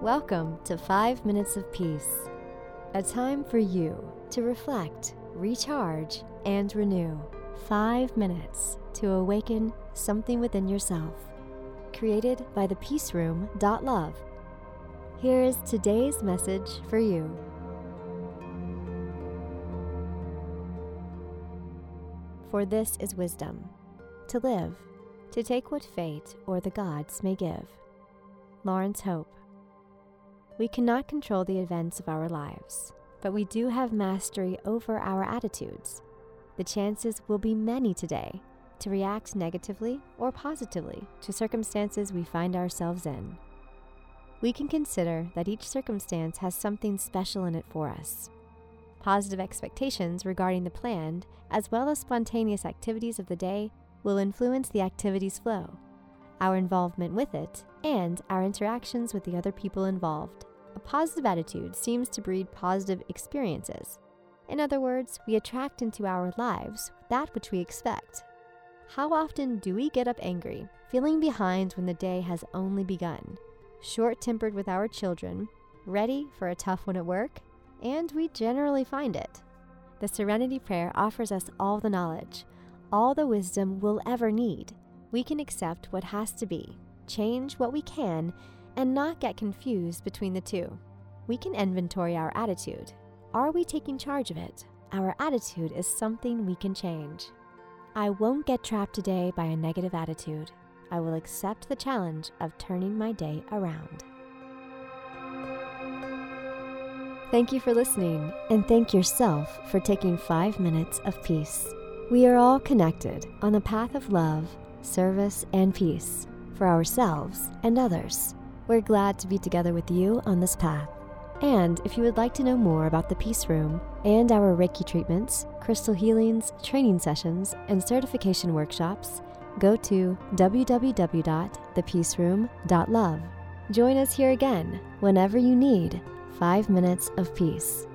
Welcome to 5 Minutes of Peace, a time for you to reflect, recharge, and renew. 5 minutes to awaken something within yourself. Created by the Peace Room. Love. Here is today's message for you. For this is wisdom to live, to take what fate or the gods may give. Laurence Hope. We cannot control the events of our lives, but we do have mastery over our attitudes. The chances will be many today to react negatively or positively to circumstances we find ourselves in. We can consider that each circumstance has something special in it for us. Positive expectations regarding the planned, as well as spontaneous activities of the day, will influence the activity's flow, our involvement with it, and our interactions with the other people involved. A positive attitude seems to breed positive experiences. In other words, we attract into our lives that which we expect. How often do we get up angry, feeling behind when the day has only begun, short tempered with our children, ready for a tough one at work? And we generally find it. The Serenity Prayer offers us all the knowledge, all the wisdom we'll ever need. We can accept what has to be, change what we can, and not get confused between the two. We can inventory our attitude. Are we taking charge of it? Our attitude is something we can change. I won't get trapped today by a negative attitude. I will accept the challenge of turning my day around. Thank you for listening, and thank yourself for taking five minutes of peace. We are all connected on the path of love, service, and peace for ourselves and others. We're glad to be together with you on this path. And if you would like to know more about the Peace Room and our Reiki treatments, crystal healings, training sessions, and certification workshops, go to www.thepeaceroom.love. Join us here again whenever you need five minutes of peace.